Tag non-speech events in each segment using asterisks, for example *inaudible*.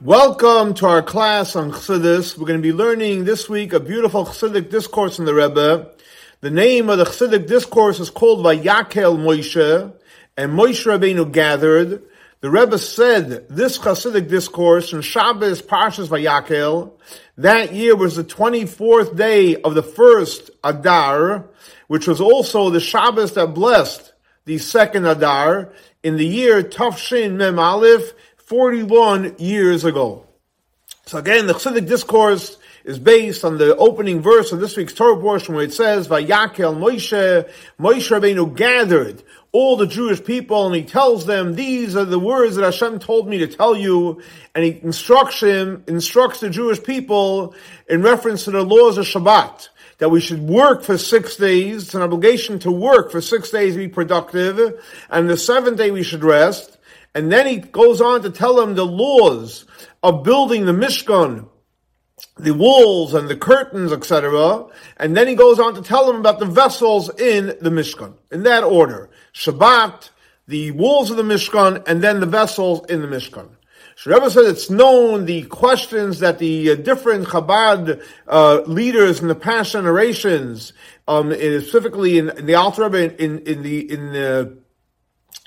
Welcome to our class on Chassidus. We're going to be learning this week a beautiful Chassidic discourse in the Rebbe. The name of the Chassidic discourse is called Vayakel Moshe, and Moshe Rabbeinu gathered. The Rebbe said this Chassidic discourse in Shabbos Parshas Vayakel. That year was the 24th day of the first Adar, which was also the Shabbos that blessed the second Adar in the year Tafshin Mem Aleph, 41 years ago. So again, the Chassidic discourse is based on the opening verse of this week's Torah portion where it says, Vayakel Moshe, Moshe Rabbeinu gathered all the Jewish people and he tells them, these are the words that Hashem told me to tell you. And he instructs him, instructs the Jewish people in reference to the laws of Shabbat that we should work for six days. It's an obligation to work for six days to be productive. And the seventh day we should rest. And then he goes on to tell them the laws of building the Mishkan, the walls and the curtains, etc. And then he goes on to tell them about the vessels in the Mishkan. In that order. Shabbat, the walls of the Mishkan, and then the vessels in the Mishkan. Rebbe said it's known the questions that the uh, different Chabad uh, leaders in the past generations, um, specifically in, in the Alter Rebbe in, in, the in the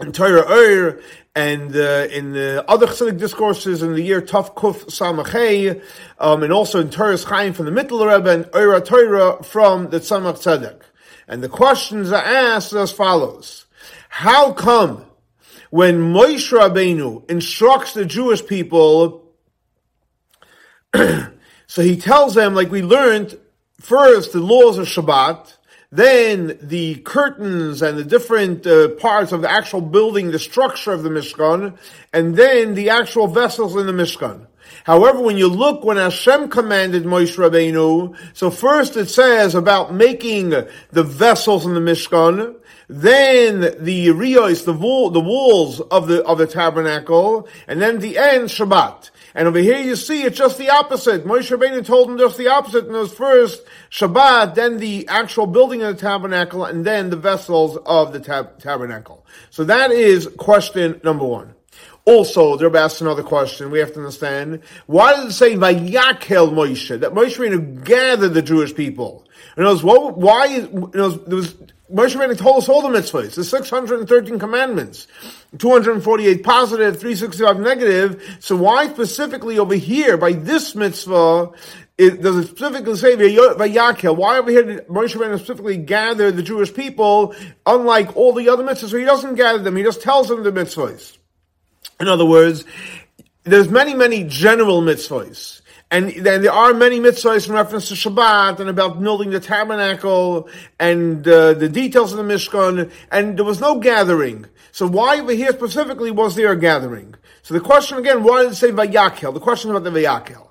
in Torah Or and uh, in the other Chassidic discourses in the year Tuf Kuf Samachay, um, and also in Toras Chaim from the Mittler Rebbe and Or HaTorah from the Tzemach Tzedek. And the questions are asked as follows. How come when Moshe Rabbeinu instructs the Jewish people, *clears throat* so he tells them, like we learned, first the laws of Shabbat, then the curtains and the different uh, parts of the actual building, the structure of the Mishkan, and then the actual vessels in the Mishkan. However, when you look when Hashem commanded Moshe Rabbeinu, so first it says about making the vessels in the Mishkan, then the riyos, the wall, the walls of the of the tabernacle, and then the end Shabbat. And over here you see it's just the opposite. Moshe Rabbeinu told him just the opposite. And it was first Shabbat, then the actual building of the tabernacle, and then the vessels of the tab- tabernacle. So that is question number one. Also, they're asking another question. We have to understand why does it say Vayakel Moshe that Moshe Rabbeinu gathered the Jewish people? And it was why? You know, there was Moshe Rabbeinu told us all the mitzvahs, the 613 commandments, 248 positive, 365 negative. So why specifically over here, by this mitzvah, it, does it specifically say Vayakel? Why over here did Moshe Rabbeinu specifically gather the Jewish people, unlike all the other mitzvahs? So he doesn't gather them, he just tells them the mitzvahs. In other words, there's many, many general mitzvahs. And then there are many mitzvahs in reference to Shabbat and about building the tabernacle and uh, the details of the Mishkan, and there was no gathering. So why over here specifically was there a gathering? So the question again, why did it say Vayakel? The question about the Vayakel.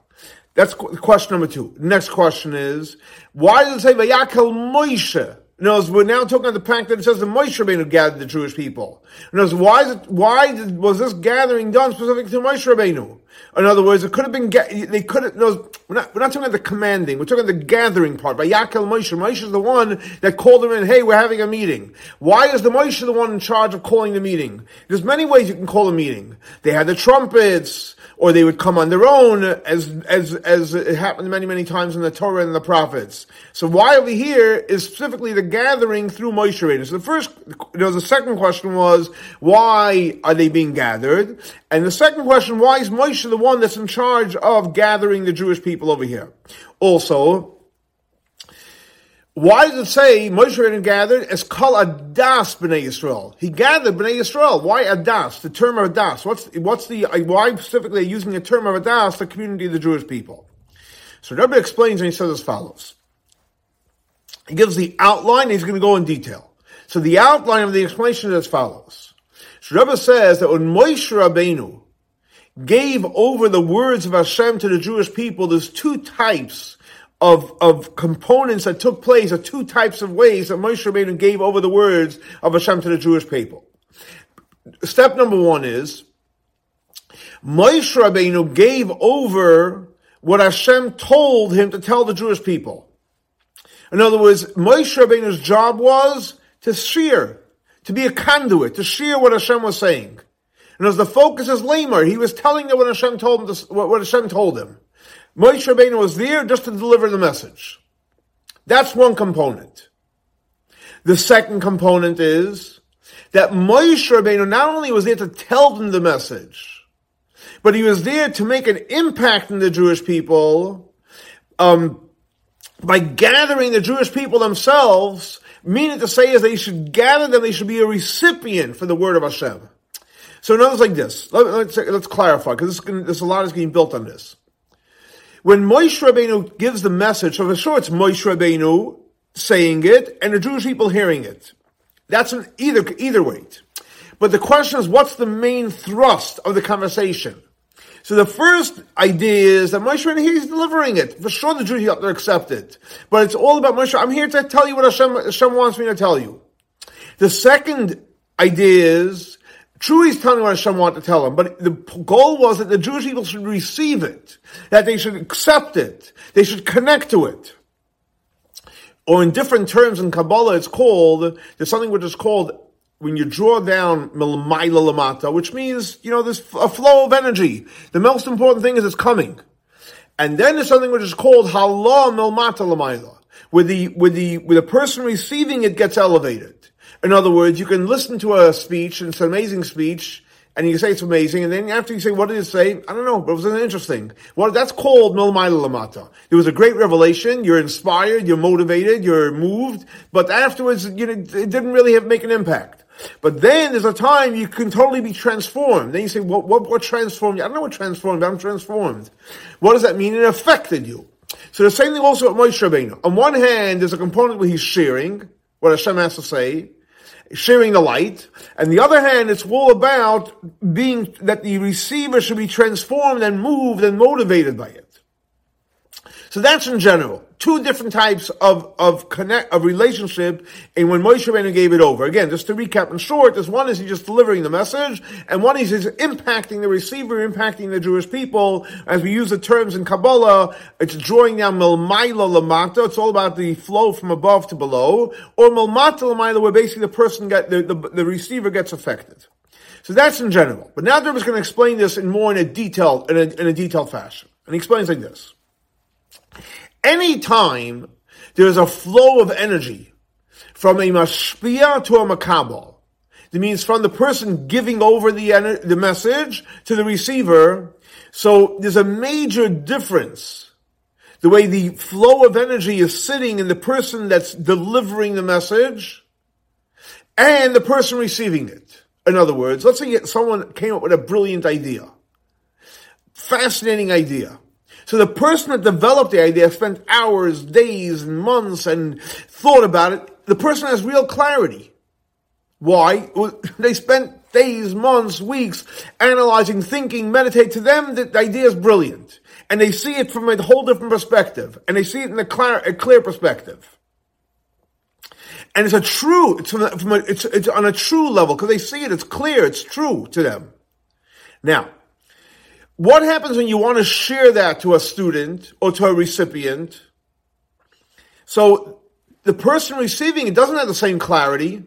That's question number two. Next question is, why did it say Vayakel Moshe? Knows we're now talking about the fact that it says the Moshe Rabbeinu gathered the Jewish people. knows why is it, why did, was this gathering done specific to Moshe Rabbeinu? In other words, it could have been, they could have, no, we're not, we're not talking about the commanding, we're talking about the gathering part. Vayakel Moshe, Moshe is the one that called them in, hey, we're having a meeting. Why is the Moshe the one in charge of calling the meeting? There's many ways you can call a meeting. They had the trumpets, or they would come on their own, as as as it happened many many times in the Torah and the prophets. So why over here is specifically the gathering through Moshe Rabbeinu. So the first, you know, the second question was why are they being gathered, and the second question, why is Moshe the one that's in charge of gathering the Jewish people over here? Also, why does it say Moshe Rabbeinu gathered as kol adas b'nei Yisrael? He gathered b'nei Yisrael. Why adas? The term of adas. What's what's the uh, why specifically using the term of adas? The community of the Jewish people. So Rebbe explains and he says as follows. He gives the outline. and he's going to go in detail. So the outline of the explanation is as follows. So Rebbe says that when Moshe Rabbeinu gave over the words of Hashem to the Jewish people, there's two types of, of components that took place, or two types of ways that Moshe Rabbeinu gave over the words of Hashem to the Jewish people. Step number one is, Moshe Rabbeinu gave over what Hashem told him to tell the Jewish people. In other words, Moshe Rabbeinu's job was to share, to be a conduit, to share what Hashem was saying. And as the focus is lamer, he was telling them what Hashem told him. To, what Hashem told him. Moshe Rabbeinu was there just to deliver the message. That's one component. The second component is that Moshe Rabbeinu not only was there to tell them the message, but he was there to make an impact in the Jewish people um, by gathering the Jewish people themselves, meaning to say is they should gather them, they should be a recipient for the word of Hashem. So in other words, like this, let, us let's, let's clarify, because there's a lot is getting built on this. When Moshe Rabbeinu gives the message, so for sure it's Moshe Rabbeinu saying it and the Jewish people hearing it. That's an either, either way. But the question is, what's the main thrust of the conversation? So the first idea is that Moshe Rabbeinu, he's delivering it. For sure the Jews have to accept it. But it's all about Moshe. I'm here to tell you what Hashem, Hashem wants me to tell you. The second idea is True, he's telling what Hashem wanted to tell him, but the goal was that the Jewish people should receive it, that they should accept it, they should connect to it. Or in different terms in Kabbalah, it's called, there's something which is called, when you draw down milmaila lamata, which means, you know, there's a flow of energy. The most important thing is it's coming. And then there's something which is called halah milmata lamaila, where the, where the, where the person receiving it gets elevated. In other words, you can listen to a speech, and it's an amazing speech, and you say it's amazing, and then after you say, what did it say? I don't know, but it was interesting. Well, that's called Milmaila Lamata. It was a great revelation, you're inspired, you're motivated, you're moved, but afterwards, you know, it didn't really have, make an impact. But then there's a time you can totally be transformed. Then you say, what, what, what transformed you? I don't know what transformed, but I'm transformed. What does that mean? It affected you. So the same thing also with Moshe Rabbeinu. On one hand, there's a component where he's sharing what Hashem has to say sharing the light. And the other hand, it's all about being, that the receiver should be transformed and moved and motivated by it. So that's in general. Two different types of, of connect, of relationship and when Moshe Rabbeinu gave it over. Again, just to recap in short, this one is he's just delivering the message, and one is he's impacting the receiver, impacting the Jewish people. As we use the terms in Kabbalah, it's drawing down milmaila lamata. It's all about the flow from above to below. Or milmata lamaila, where basically the person get, the, the, the receiver gets affected. So that's in general. But now Derb is going to explain this in more in a detailed, in a, in a detailed fashion. And he explains like this. Anytime there's a flow of energy from a mashpia to a makabal, that means from the person giving over the, the message to the receiver. So there's a major difference. The way the flow of energy is sitting in the person that's delivering the message and the person receiving it. In other words, let's say someone came up with a brilliant idea. Fascinating idea. So the person that developed the idea spent hours, days, and months and thought about it. The person has real clarity. Why? *laughs* They spent days, months, weeks analyzing, thinking, meditate. To them, the idea is brilliant. And they see it from a whole different perspective. And they see it in a clear, a clear perspective. And it's a true, it's, from a, from a, it's, it's on a true level because they see it, it's clear, it's true to them. Now, what happens when you want to share that to a student or to a recipient? So the person receiving it doesn't have the same clarity.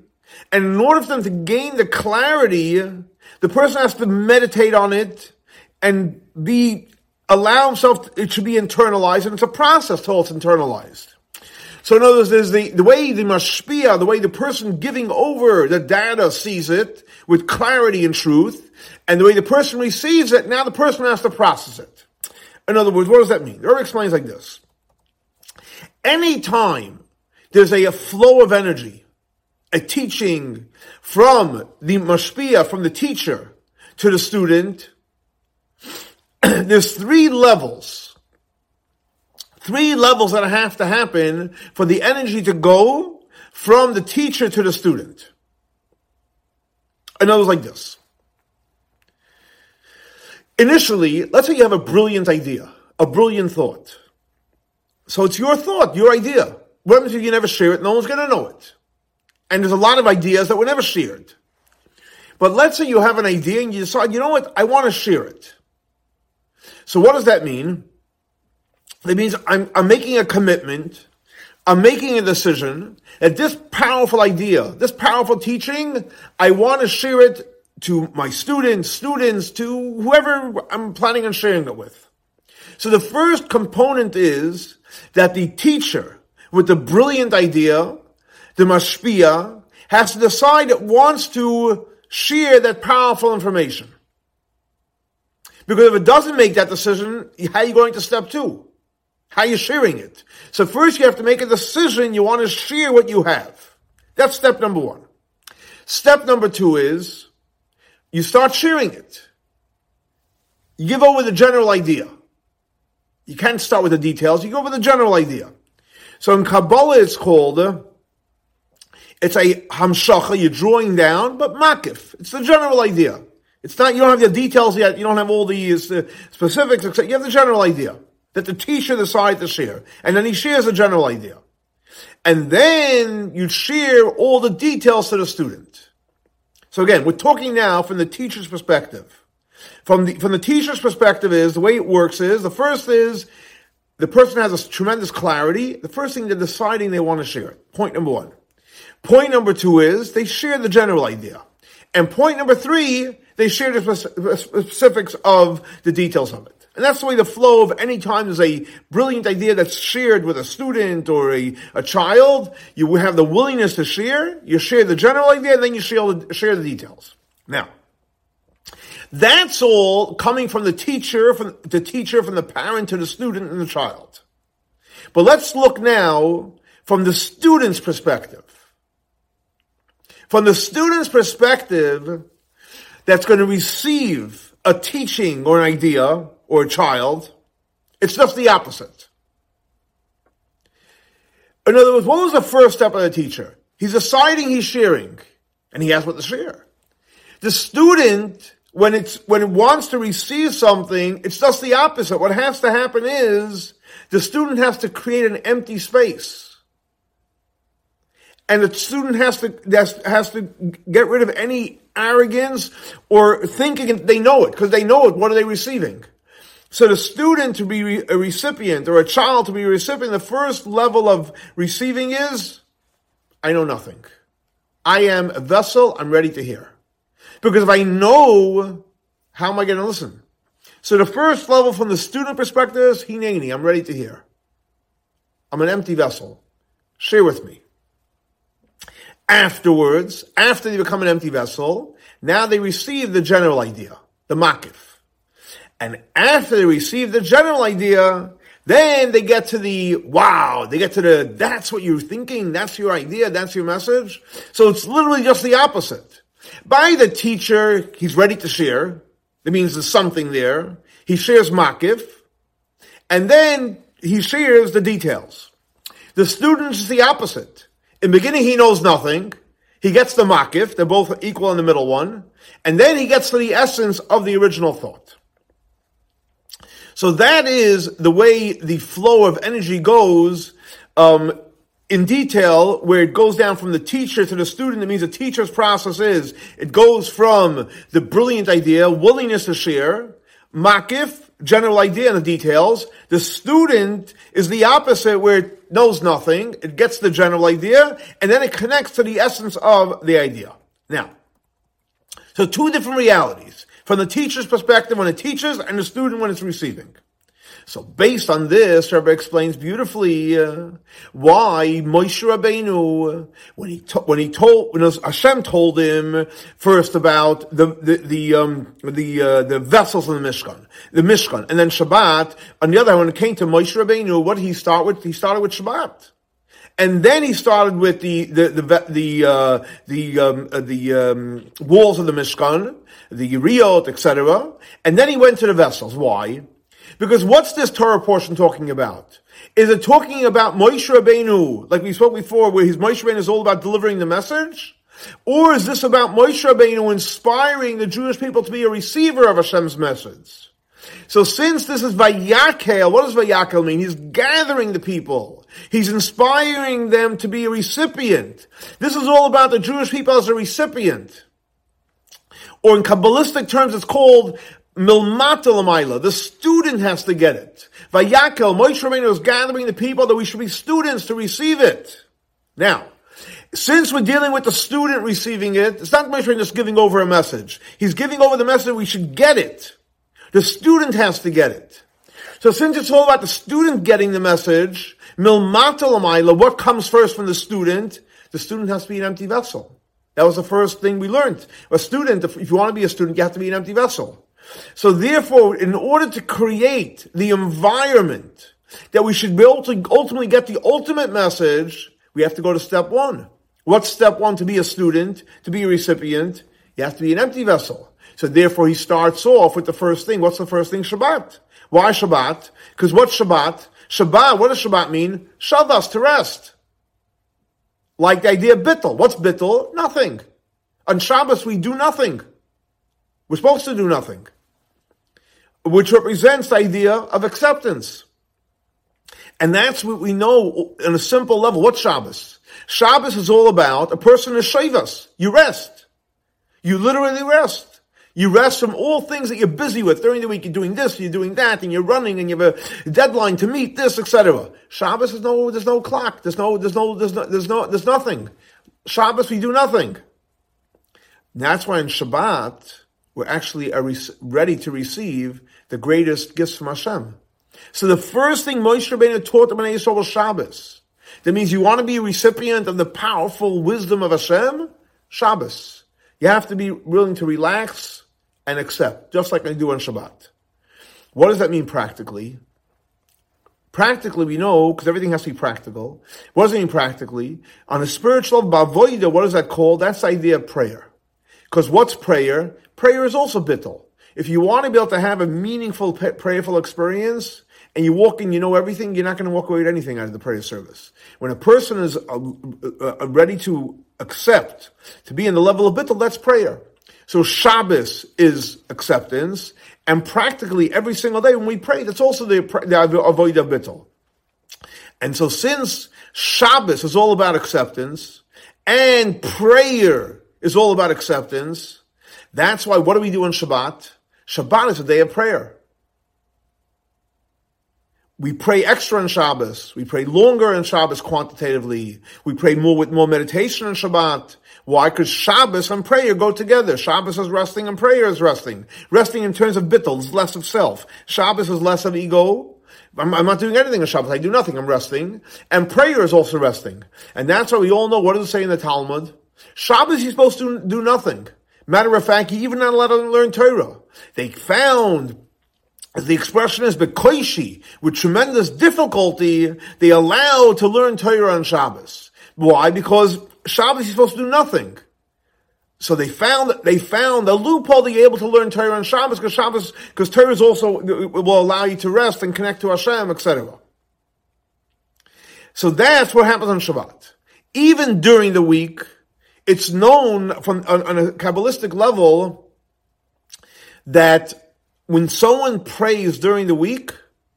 And in order for them to gain the clarity, the person has to meditate on it and be, allow himself, it should be internalized and it's a process till it's internalized. So in other words, there's the, the way the mashpia, the way the person giving over the data sees it with clarity and truth, and the way the person receives it, now the person has to process it. In other words, what does that mean? The Rebbe explains like this. Anytime there's a, a flow of energy, a teaching from the mashpia, from the teacher to the student, *clears throat* there's three levels. Three levels that have to happen for the energy to go from the teacher to the student. In other words, like this. Initially, let's say you have a brilliant idea, a brilliant thought. So it's your thought, your idea. What happens if you never share it? No one's going to know it. And there's a lot of ideas that were never shared. But let's say you have an idea and you decide, you know what, I want to share it. So what does that mean? It means I'm, I'm making a commitment, I'm making a decision that this powerful idea, this powerful teaching, I want to share it to my students, students, to whoever I'm planning on sharing it with. So the first component is that the teacher with the brilliant idea, the mashpia, has to decide it wants to share that powerful information. Because if it doesn't make that decision, how are you going to step two? How are you sharing it? So first you have to make a decision you want to share what you have. That's step number one. Step number two is you start sharing it. You give over the general idea. You can't start with the details. You go over the general idea. So in Kabbalah, it's called, uh, it's a hamshacha, you're drawing down, but makif. It's the general idea. It's not, you don't have the details yet, you don't have all the uh, specifics, except you have the general idea that the teacher decides to share. And then he shares the general idea. And then you share all the details to the student. So again, we're talking now from the teacher's perspective. From the, from the teacher's perspective is, the way it works is, the first is, the person has a tremendous clarity. The first thing they're deciding they want to share. Point number one. Point number two is, they share the general idea. And point number three, they share the specifics of the details of it. And that's the way the flow of any time there's a brilliant idea that's shared with a student or a, a child, you have the willingness to share, you share the general idea, then you share the, share the details. Now, that's all coming from the teacher, from the teacher, from the parent to the student and the child. But let's look now from the student's perspective. From the student's perspective, that's going to receive a teaching or an idea or a child, it's just the opposite. In other words, what was the first step of the teacher? He's deciding he's sharing, and he has what to share. The student when it's when it wants to receive something, it's just the opposite. What has to happen is the student has to create an empty space. And the student has to has to get rid of any arrogance or thinking they know it because they know it. What are they receiving? So the student to be a recipient or a child to be a recipient, the first level of receiving is, I know nothing. I am a vessel. I'm ready to hear. Because if I know, how am I going to listen? So the first level from the student perspective is hineni, I'm ready to hear. I'm an empty vessel. Share with me. Afterwards, after they become an empty vessel, now they receive the general idea, the makif. And after they receive the general idea, then they get to the wow, they get to the that's what you're thinking, that's your idea, that's your message. So it's literally just the opposite. By the teacher, he's ready to share. That means there's something there. He shares makif, and then he shares the details. The student is the opposite. In the beginning, he knows nothing. He gets the makif. They're both equal in the middle one. And then he gets to the essence of the original thought. So that is the way the flow of energy goes um, in detail where it goes down from the teacher to the student. It means the teacher's process is it goes from the brilliant idea, willingness to share, makif, general idea and the details. The student is the opposite where it knows nothing. It gets the general idea and then it connects to the essence of the idea. Now, so two different realities from the teacher's perspective when it teaches and the student when it's receiving. So based on this, Rebbe explains beautifully uh, why Moshe Rabbeinu, when he to- when he told when Hashem told him first about the the the um, the, uh, the vessels in the Mishkan, the Mishkan, and then Shabbat. On the other hand, when it came to Moshe Rabbeinu, what did he start with? He started with Shabbat. And then he started with the the the the uh, the, um, uh, the um, walls of the Mishkan, the Riot, etc. And then he went to the vessels. Why? Because what's this Torah portion talking about? Is it talking about Moshe Rabbeinu, like we spoke before, where his Moshe Rabbeinu is all about delivering the message? Or is this about Moshe Rabbeinu inspiring the Jewish people to be a receiver of Hashem's message? So since this is Vayakel, what does Vayakel mean? He's gathering the people. He's inspiring them to be a recipient. This is all about the Jewish people as a recipient. Or in Kabbalistic terms, it's called Milmata Lamaila. The student has to get it. Vayakel, Moshe Rabbeinu is gathering the people that we should be students to receive it. Now, since we're dealing with the student receiving it, it's not Moshe just giving over a message. He's giving over the message we should get it. The student has to get it. So since it's all about the student getting the message, milmata what comes first from the student? The student has to be an empty vessel. That was the first thing we learned. A student, if you want to be a student, you have to be an empty vessel. So therefore, in order to create the environment that we should be able to ultimately get the ultimate message, we have to go to step one. What's step one to be a student, to be a recipient? You have to be an empty vessel. So therefore he starts off with the first thing. What's the first thing? Shabbat. Why Shabbat? Because what's Shabbat? Shabbat, what does Shabbat mean? Shabbos, to rest. Like the idea of bittel. What's bittel? Nothing. On Shabbos we do nothing. We're supposed to do nothing. Which represents the idea of acceptance. And that's what we know on a simple level. What's Shabbos? Shabbos is all about a person is shavas. You rest. You literally rest. You rest from all things that you're busy with during the week. You're doing this, you're doing that, and you're running, and you have a deadline to meet this, etc. Shabbos is no, there's no clock. There's no, there's no, there's no, there's no, there's nothing. Shabbos we do nothing. That's why in Shabbat we're actually ready to receive the greatest gifts from Hashem. So the first thing Moshe Rabbeinu taught the Bnei Yisrael was Shabbos. That means you want to be a recipient of the powerful wisdom of Hashem? Shabbos. You have to be willing to relax and accept, just like I do on Shabbat. What does that mean practically? Practically, we know, because everything has to be practical. What does it mean practically? On a spiritual bavoida, what is that called? That's the idea of prayer. Because what's prayer? Prayer is also bittul. If you want to be able to have a meaningful, prayerful experience, and you walk in, you know everything, you're not going to walk away with anything out of the prayer service. When a person is uh, uh, uh, ready to accept, to be in the level of bittul, that's prayer. So Shabbos is acceptance, and practically every single day when we pray, that's also the, the avoid of bittul. And so since Shabbos is all about acceptance, and prayer is all about acceptance, that's why what do we do on Shabbat? Shabbat is a day of prayer. We pray extra on Shabbos. We pray longer on Shabbos quantitatively. We pray more with more meditation on Shabbat. Why? Because Shabbos and prayer go together. Shabbos is resting and prayer is resting. Resting in terms of bittul is less of self. Shabbos is less of ego. I'm, I'm, not doing anything on Shabbos. I do nothing. I'm resting. And prayer is also resting. And that's why we all know what does it say in the Talmud? Shabbos you're supposed to do nothing. Matter of fact, you even not allowed to learn Torah. They found the expression is bekoishi, with tremendous difficulty, they allow to learn Torah on Shabbos. Why? Because Shabbos is supposed to do nothing. So they found they found a loophole to be able to learn Torah on Shabbos because Shabbos because Torah is also will allow you to rest and connect to Hashem, etc. So that's what happens on Shabbat. Even during the week, it's known from on, on a kabbalistic level that when someone prays during the week,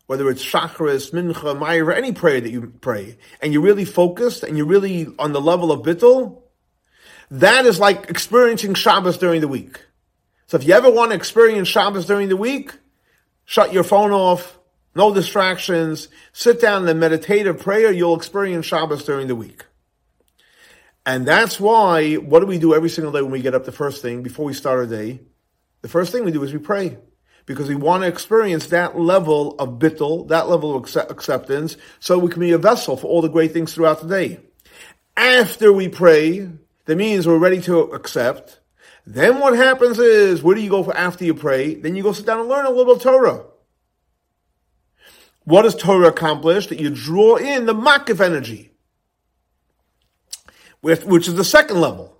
whether it's Shacharis, Mincha, Maariv, any prayer that you pray, and you're really focused and you're really on the level of Bittul, that is like experiencing Shabbos during the week. So if you ever want to experience Shabbos during the week, shut your phone off, no distractions, sit down in a meditative prayer, you'll experience Shabbos during the week. And that's why, what do we do every single day when we get up the first thing, before we start our day? The first thing we do is we pray because we want to experience that level of bittul, that level of acceptance, so we can be a vessel for all the great things throughout the day. After we pray, that means we're ready to accept. Then what happens is, where do you go for after you pray? Then you go sit down and learn a little Torah. What does Torah accomplish? That you draw in the makif energy, which is the second level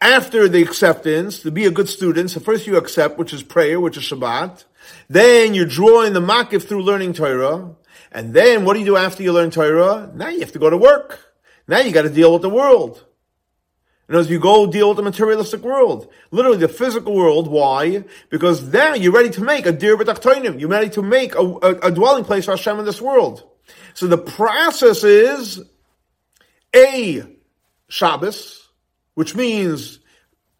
after the acceptance, to be a good student, so first you accept, which is prayer, which is Shabbat. Then you draw in the makif through learning Torah. And then what do you do after you learn Torah? Now you have to go to work. Now you got to deal with the world. And as you go deal with the materialistic world, literally the physical world, why? Because now you're ready to make a dir b'tachtoinim. You're ready to make a, a, a dwelling place for Hashem in this world. So the process is a Shabbos, which means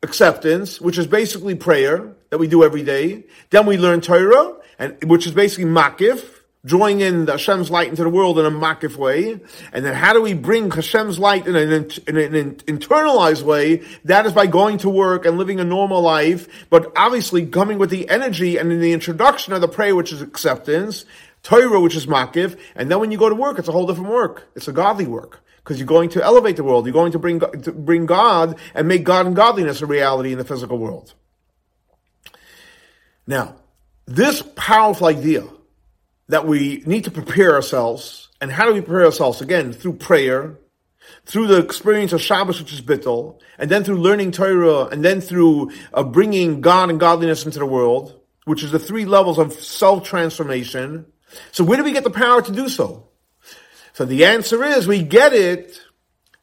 acceptance, which is basically prayer that we do every day. Then we learn Torah, and which is basically makif, drawing in the Hashem's light into the world in a makif way. And then how do we bring Hashem's light in an, in an internalized way? That is by going to work and living a normal life, but obviously coming with the energy and in the introduction of the prayer, which is acceptance, Torah, which is makif, and then when you go to work, it's a whole different work. It's a godly work. Because you're going to elevate the world. You're going to bring, to bring God and make God and godliness a reality in the physical world. Now, this powerful idea that we need to prepare ourselves. And how do we prepare ourselves? Again, through prayer, through the experience of Shabbos, which is bittul, and then through learning Torah, and then through uh, bringing God and godliness into the world, which is the three levels of self-transformation. So where do we get the power to do so? So the answer is we get it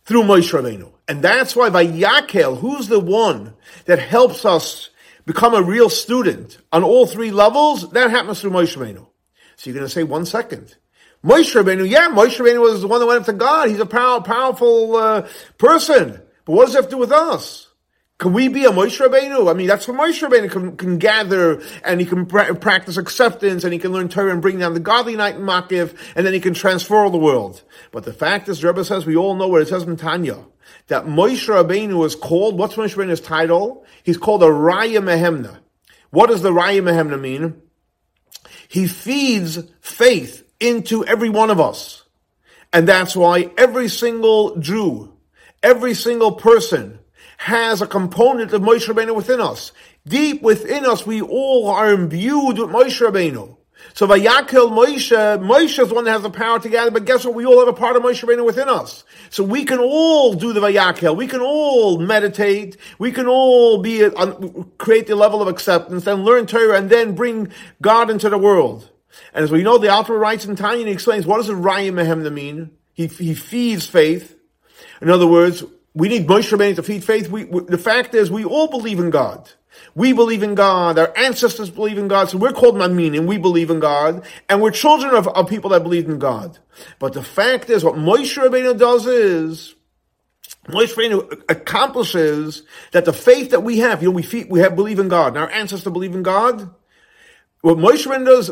through Moshe Rabbeinu. And that's why Vayakel, who's the one that helps us become a real student on all three levels, that happens through Moshe Rabbeinu. So you're going to say one second. Moshe Rabbeinu, yeah, Moshe Rabbeinu was the one that went up to God. He's a power, powerful uh, person. But what does that have to do with us? Can we be a Moshe Rabbeinu? I mean, that's what Moshe Rabbeinu can, can gather, and he can pra- practice acceptance, and he can learn Torah and bring down the godly night in Makif, and then he can transform the world. But the fact is, Rebbe says, we all know what it says in Tanya, that Moshe Rabbeinu is called, what's Moshe Rabbeinu's title? He's called a Raya Mehemna. What does the Raya Mehemna mean? He feeds faith into every one of us. And that's why every single Jew, every single person has a component of Moshe Rabbeinu within us. Deep within us, we all are imbued with Moshe Rabbeinu. So Vayakel Moshe, Moshe is the one that has the power to gather, but guess what? We all have a part of Moshe Rabbeinu within us. So we can all do the Vayakel. We can all meditate. We can all be, uh, create the level of acceptance and learn Torah and then bring God into the world. And as we know, the Alter writes in Tanya and explains, what does the Raya Mehemna mean? He, he feeds faith. In other words, we need Moshe Rabbeinu to feed faith. We, we, the fact is, we all believe in God. We believe in God. Our ancestors believe in God. So we're called Maminim. We believe in God. And we're children of, of people that believe in God. But the fact is, what Moshe Rabbeinu does is, Moshe Rabbeinu accomplishes that the faith that we have, you know, we, feed, we have believe in God. And our ancestors believe in God. What Moshe does,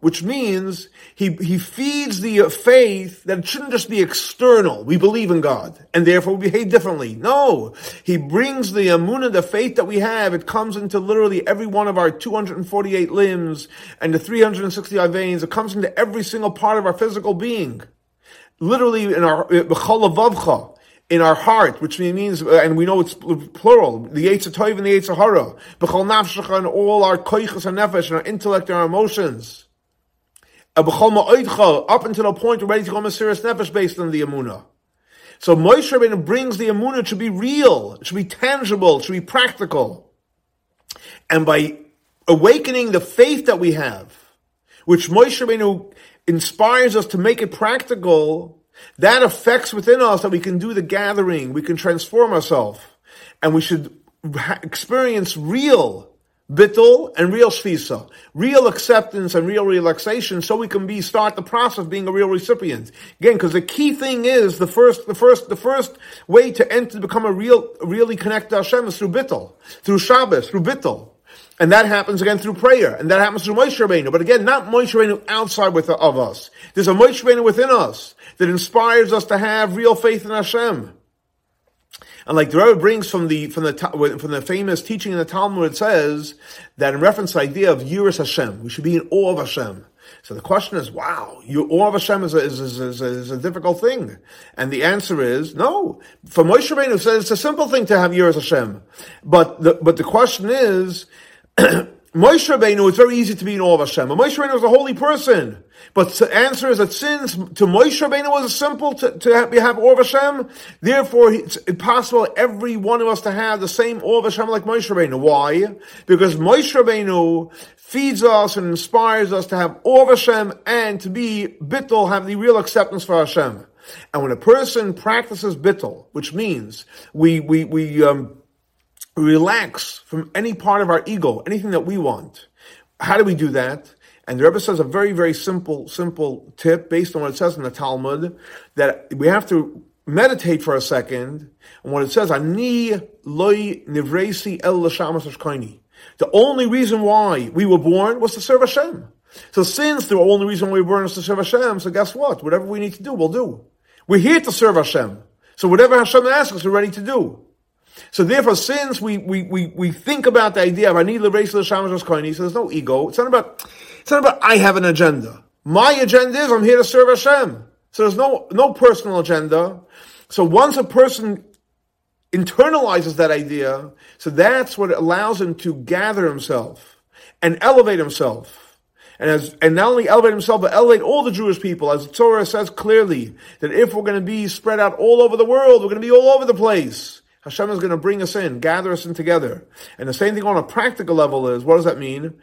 which means he, he feeds the faith that it shouldn't just be external. We believe in God, and therefore we behave differently. No. He brings the amuna, the faith that we have, it comes into literally every one of our 248 limbs and the 365 veins. It comes into every single part of our physical being. Literally in our, eh, in our heart, which means, uh, and we know it's plural, the Yetzer Tov and the Yetzer Hara, b'chol nafshecha and all our koiches and nefesh and our intellect and our emotions, up until the point we're ready to go Mesiris Nefesh based on the Amunah. So Moshe Rabbeinu brings the Amunah to be real, it should be tangible, it should be practical. And by awakening the faith that we have, which Moshe Rabbeinu inspires us to make it practical, that affects within us that we can do the gathering, we can transform ourselves, and we should experience real bittul and real shvisa, real acceptance and real relaxation, so we can be start the process of being a real recipient. Again, because the key thing is the first, the first, the first way to enter to become a real, really connect to Hashem is through bittul, through Shabbos, through bittul. And that happens again through prayer. And that happens through Moshe Rabbeinu. But again, not Moshe Rabbeinu outside with, of us. There's a Moshe Rabbeinu within us that inspires us to have real faith in Hashem. And like the Rebbe brings from the from the from the famous teaching in the Talmud, it says that in reference to the idea of Yiras Hashem, we should be in awe of Hashem. So the question is, wow, your awe of Hashem is a, is, is, is, a difficult thing. And the answer is, no. For Moshe Rabbeinu says it's a simple thing to have Yiras Hashem. But the, but the question is, *clears throat* Moshe Rabbeinu, it's very easy to be in awe of Hashem. But Moshe Rabbeinu was a holy person. But the answer is that since to Moshe Rabbeinu was simple to, to have, have awe of Hashem, therefore it's impossible every one of us to have the same awe of Hashem like Moshe Rabbeinu. Why? Because Moshe Rabbeinu feeds us and inspires us to have awe of Hashem and to be bittul, have the real acceptance for Hashem. And when a person practices bittul, which means we, we, we, um, relax from any part of our ego, anything that we want. How do we do that? And the Rebbe says a very, very simple, simple tip based on what it says in the Talmud that we have to meditate for a second on what it says, Ani loy nivresi el l'shamas The only reason why we were born was to serve Hashem. So since the only reason we were born is to serve Hashem, so guess what? Whatever we need to do, we'll do. We're here to serve Hashem. So whatever Hashem asks us, we're ready to do. So therefore, since we, we, we, we think about the idea of I need Lereis L'Shamash Koini, so there's no ego. It's not about, it's not about I have an agenda. My agenda is I'm here to serve Hashem. So there's no, no personal agenda. So once a person internalizes that idea, so that's what allows him to gather himself and elevate himself. And as, and not only elevate himself, but elevate all the Jewish people, as the Torah says clearly, that if we're going to be spread out all over the world, we're going to be all over the place. Hashem is going to bring us in, gather us in together. And the same thing on a practical level is, what does that mean?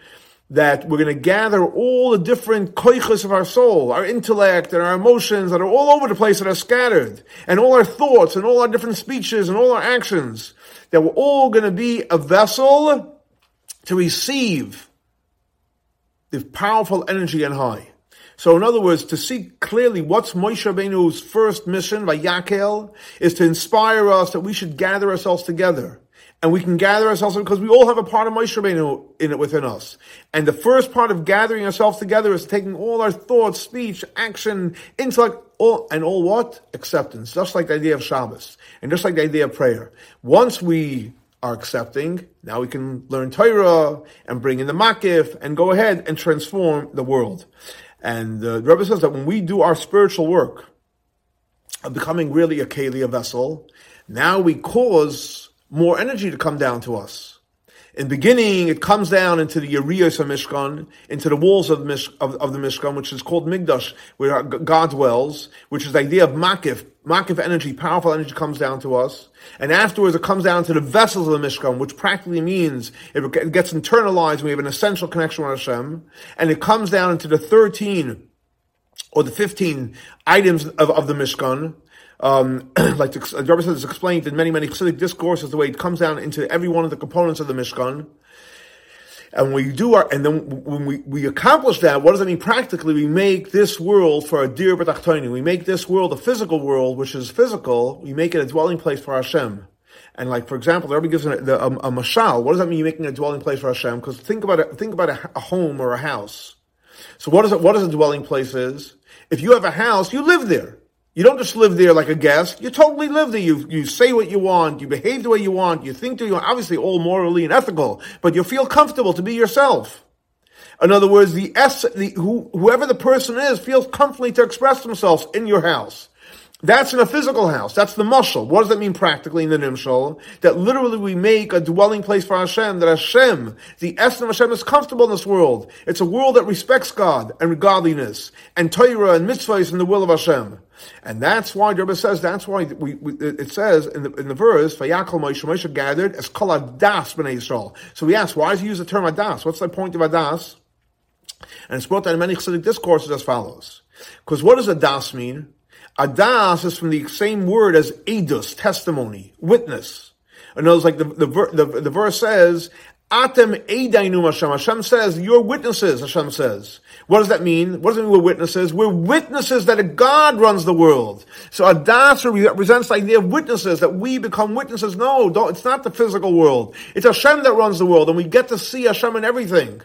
That we're going to gather all the different koiches of our soul, our intellect and our emotions that are all over the place that are scattered, and all our thoughts and all our different speeches and all our actions, that we're all going to be a vessel to receive the powerful energy and high. So in other words, to see clearly what's Moshe Rabbeinu's first mission Vayakel is to inspire us that we should gather ourselves together. And we can gather ourselves because we all have a part of Moshe Rabbeinu in it within us. And the first part of gathering ourselves together is taking all our thoughts, speech, action, intellect, all, and all what? Acceptance. Just like the idea of Shabbos. And just like the idea of prayer. Once we are accepting, now we can learn Torah and bring in the Makif and go ahead and transform the world. And uh, the Rebbe says that when we do our spiritual work of becoming really a Keli, a vessel, now we cause more energy to come down to us. In beginning, it comes down into the Yeriyos of Mishkan, into the walls of, Mish, of, of, the Mishkan, which is called Mikdash, where God dwells, which is the idea of Makif. Makif energy, powerful energy comes down to us. And afterwards, it comes down to the vessels of the Mishkan, which practically means it gets internalized. We have an essential connection with Hashem. And it comes down into the 13 or the 15 items of, of the Mishkan, um, *clears throat* like the, the Rebbe says, it's explained in many, many Chassidic discourses, the way it comes down into every one of the components of the Mishkan. And we do our, and then when we, we accomplish that, what does that mean practically? We make this world for a dear b'tachtoni. We make this world a physical world, which is physical. We make it a dwelling place for Hashem. And like, for example, the Rebbe gives a, a, a mashal. What does that mean? You're making a dwelling place for Hashem? Because think about it, think about a, a home or a house. So what is it, what is a dwelling place is? If you have a house, you live there. You don't just live there like a guest. You totally live there. You, you say what you want. You behave the way you want. You think the way you want. Obviously all morally and ethical, but you feel comfortable to be yourself. In other words, the, es- the who, whoever the person is feels comfortably to express themselves in your house. That's in a physical house. That's the mushal. What does that mean practically in the nimshal? That literally we make a dwelling place for Hashem, that Hashem, the essence of Hashem is comfortable in this world. It's a world that respects God and godliness and Torah and mitzvahs and the will of Hashem. And that's why Rebbe says, that's why we, we, it says in the, in the verse, Vayakel Moshe, Moshe gathered as kol adas b'nei Yisrael. So we ask, why does he use the term adas? What's the point of adas? And it's brought down in many Chassidic discourses as follows. Because what does adas mean? Adas is from the same word as edus, testimony, witness. And it's like the, the, the, the verse says, Atem Eidainu Hashem. Hashem says, you're witnesses, Hashem says. What does that mean? What does it mean we're witnesses? We're witnesses that a God runs the world. So Adas represents the idea of witnesses, that we become witnesses. No, don't, it's not the physical world. It's Hashem that runs the world, and we get to see Hashem in everything.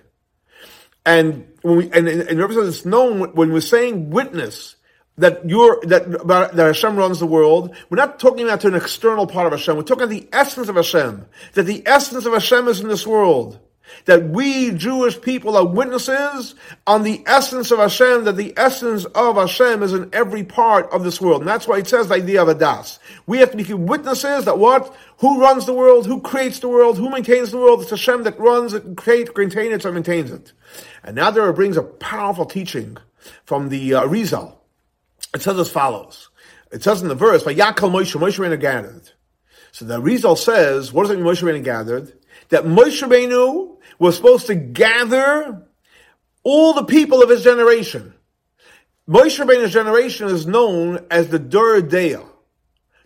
And when we, and, and, and it's known when we're saying witness, that you're that that Hashem runs the world. We're not talking about to an external part of Hashem. We're talking about the essence of Hashem. That the essence of Hashem is in this world. That we Jewish people are witnesses on the essence of Hashem. That the essence of Hashem is in every part of this world, and that's why it says the idea of a das. We have to be witnesses that what, who runs the world, who creates the world, who maintains the world. It's Hashem that runs it, creates, maintains it, and maintains it. And now there brings a powerful teaching from the uh, Arizal it says as follows. It says in the verse, Vayakel Moshe, Moshe Rabbeinu gathered. So the result says, what does it mean Moshe Rabbeinu gathered? That Moshe Rabbeinu was supposed to gather all the people of his generation. Moshe Rabbeinu's generation is known as the Dor Deah,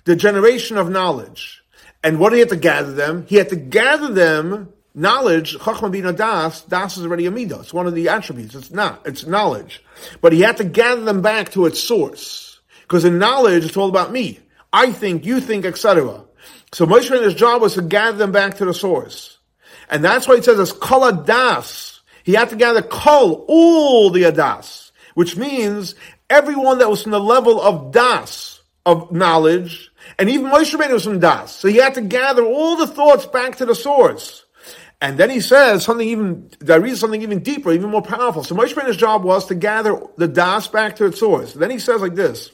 the generation of knowledge. And what did he have to gather them? He had to gather them Knowledge, Chachma Bina Das, Das is already a midah. It's one of the attributes. It's not. It's knowledge. But he had to gather them back to its source. Because in knowledge, it's all about me. I think, you think, etc. So Moshe Rabbeinu's job was to gather them back to the source. And that's why it says it's kol Das. He had to gather kol, all the adas, which means everyone that was from the level of das, of knowledge, and even Moshe Rabbeinu was from das. So he had to gather all the thoughts back to the source. And then he says something even, that reads something even deeper, even more powerful. So Moshe Rabbeinu's job was to gather the das back to its source. Then he says like this,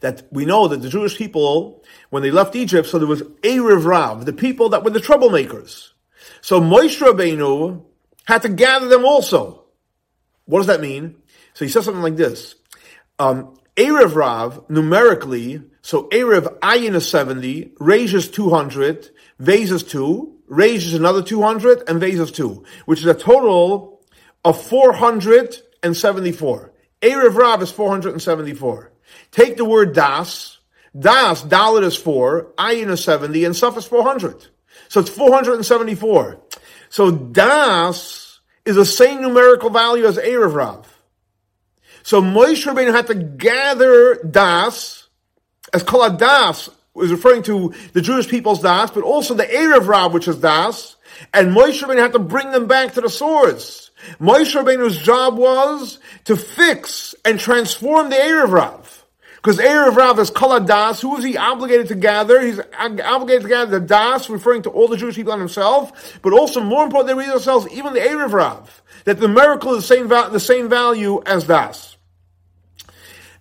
that we know that the Jewish people, when they left Egypt, so there was Erev Rav, the people that were the troublemakers. So Moshe Rabbeinu had to gather them also. What does that mean? So he says something like this. Um, Erev Rav, numerically, so Erev Ayin is 70, Reish is 200, Vase is 2, Reish is another 200, and Vase is 2, which is a total of 474. Erev Rav is 474. Take the word Das, Das, Daled is 4, Ayin is 70, and Suf is 400. So it's 474. So Das is the same numerical value as Erev Rav. So Moshe Rabbeinu had to gather Das, as Kol Das was referring to the Jewish people's Das, but also the Erev Rav, which is Das, and Moshe Rabbeinu had to bring them back to the source. Moshe Rabbeinu's job was to fix and transform the Erev Rav. Because Erev Rav is Kol Das. Who is he obligated to gather? He's obligated to gather the Das, referring to all the Jewish people and himself, but also more important than read ourselves, even the Erev Rav. That the miracle is the same, the same value as Das.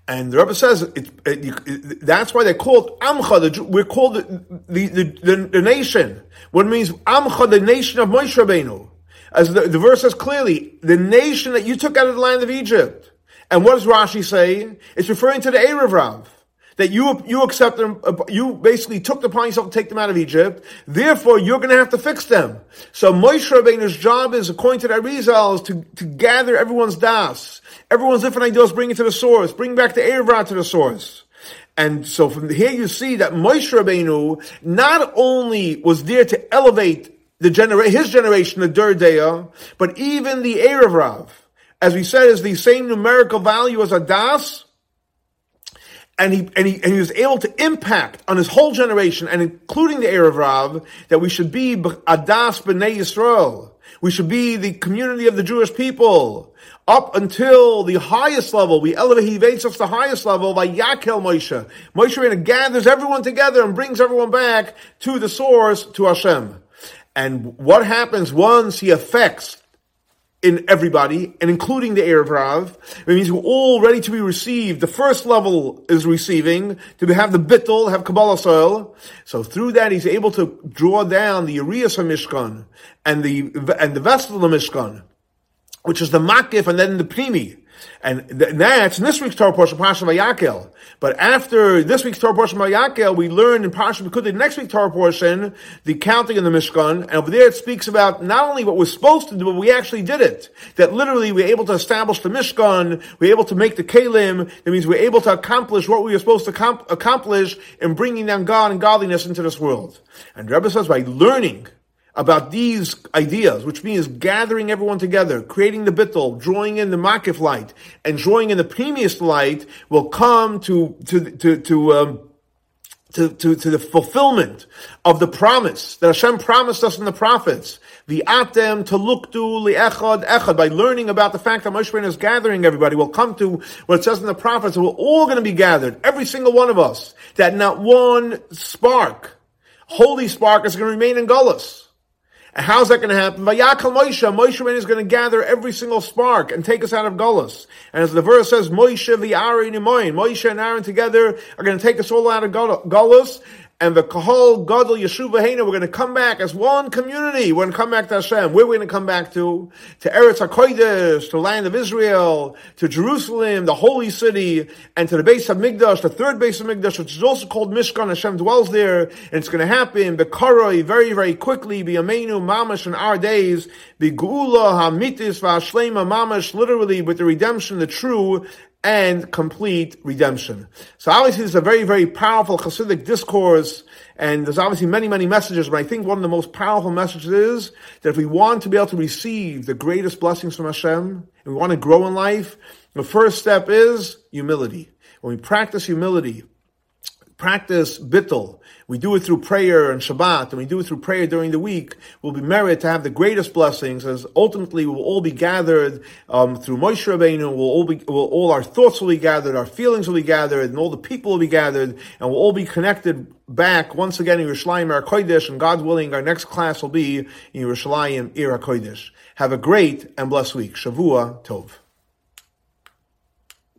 And the Rebbe says it, it, it, that's why they're called Amcha. The, we're called the, the, the, the, nation. What means Amcha, the nation of Moshe Rabbeinu. As the, the verse says clearly, the nation that you took out of the land of Egypt. And what does Rashi say? It's referring to the Erev Rav. That you, you accept them, uh, you basically took upon yourself to take them out of Egypt. Therefore, you're going to have to fix them. So Moshe Rabbeinu's job is, according to the Arizal, is to, to gather everyone's das Everyone's different ideas, bring it to the source, bring back the Erev to the source. And so from here you see that Moshe Rabbeinu not only was there to elevate the genera- his generation, the Dor Deah, but even the Erev Rav, as we said, is the same numerical value as Adas, and he, and he, and he was able to impact on his whole generation, and including the Erev Rav, that we should be Adas B'nai Yisrael. We should be the community of the Jewish people up until the highest level. We elevate, he elevates us to the highest level Vayakel Moshe. Moshe gathers everyone together and brings everyone back to the source, to Hashem. And what happens once he affects in everybody, and including the Erev Rav. It means we're all ready to be received. The first level is receiving, to have the bittul, have Kabbalas ol. So through that, he's able to draw down the Urias Mishkan and the, and the vessel of the Mishkan which is the Makif and then the Pnimi. And that's in this week's Torah portion, Pasha Vayakel. But after this week's Torah portion, Vayakel, we learn in Pasha the next week's Torah portion, the counting in the Mishkan. And over there it speaks about not only what we're supposed to do, but we actually did it. That literally we're able to establish the Mishkan, we're able to make the Kalim. That means we're able to accomplish what we were supposed to com- accomplish in bringing down God and godliness into this world. And Rebbe says by learning about these ideas, which means gathering everyone together, creating the bittul, drawing in the makif light, and drawing in the previous light, will come to to to to. Um, to, to, to the fulfillment of the promise that Hashem promised us in the prophets. The atem to look to li'echad echad by learning about the fact that Moshe Rabbeinu is gathering everybody. We'll come to what it says in the prophets. We're all going to be gathered, every single one of us. That not one spark, holy spark, is going to remain in Gullus. How's that going to happen? Vayakel Moshe, Moshe is going to gather every single spark and take us out of Gullus. And as the verse says, Moshe v'Aaron Moshe and Aaron together are going to take us all out of Gullus and the Kahal Gadol Yeshuva Hena, we're going to come back as one community. We're going to come back to Hashem. Where are we going to come back to? To Eretz HaKodesh, to land of Israel, to Jerusalem, the holy city, and to the base of Mikdash, the third base of Mikdash, which is also called Mishkan. Hashem dwells there, and it's going to happen, Bekaroi, very, very quickly, Be Amenu Mamash in our days, Geula Hamitis V'Ashlema Mamash, literally with the redemption, the true and complete redemption. So obviously it's a very, very powerful Hasidic discourse, and there's obviously many, many messages, but I think one of the most powerful messages is that if we want to be able to receive the greatest blessings from Hashem, and we want to grow in life, the first step is humility. When we practice humility, practice bittul, we do it through prayer and Shabbat, and we do it through prayer during the week, we'll be merit to have the greatest blessings, as ultimately we'll all be gathered um, through Moshe Rabbeinu. We'll all be, we'll, all our thoughts will be gathered, our feelings will be gathered, and all the people will be gathered, and we'll all be connected back once again in Yerushalayim, Ir Kodesh, and God willing, our next class will be in Yerushalayim, Ir Kodesh. Have a great and blessed week. Shavua Tov.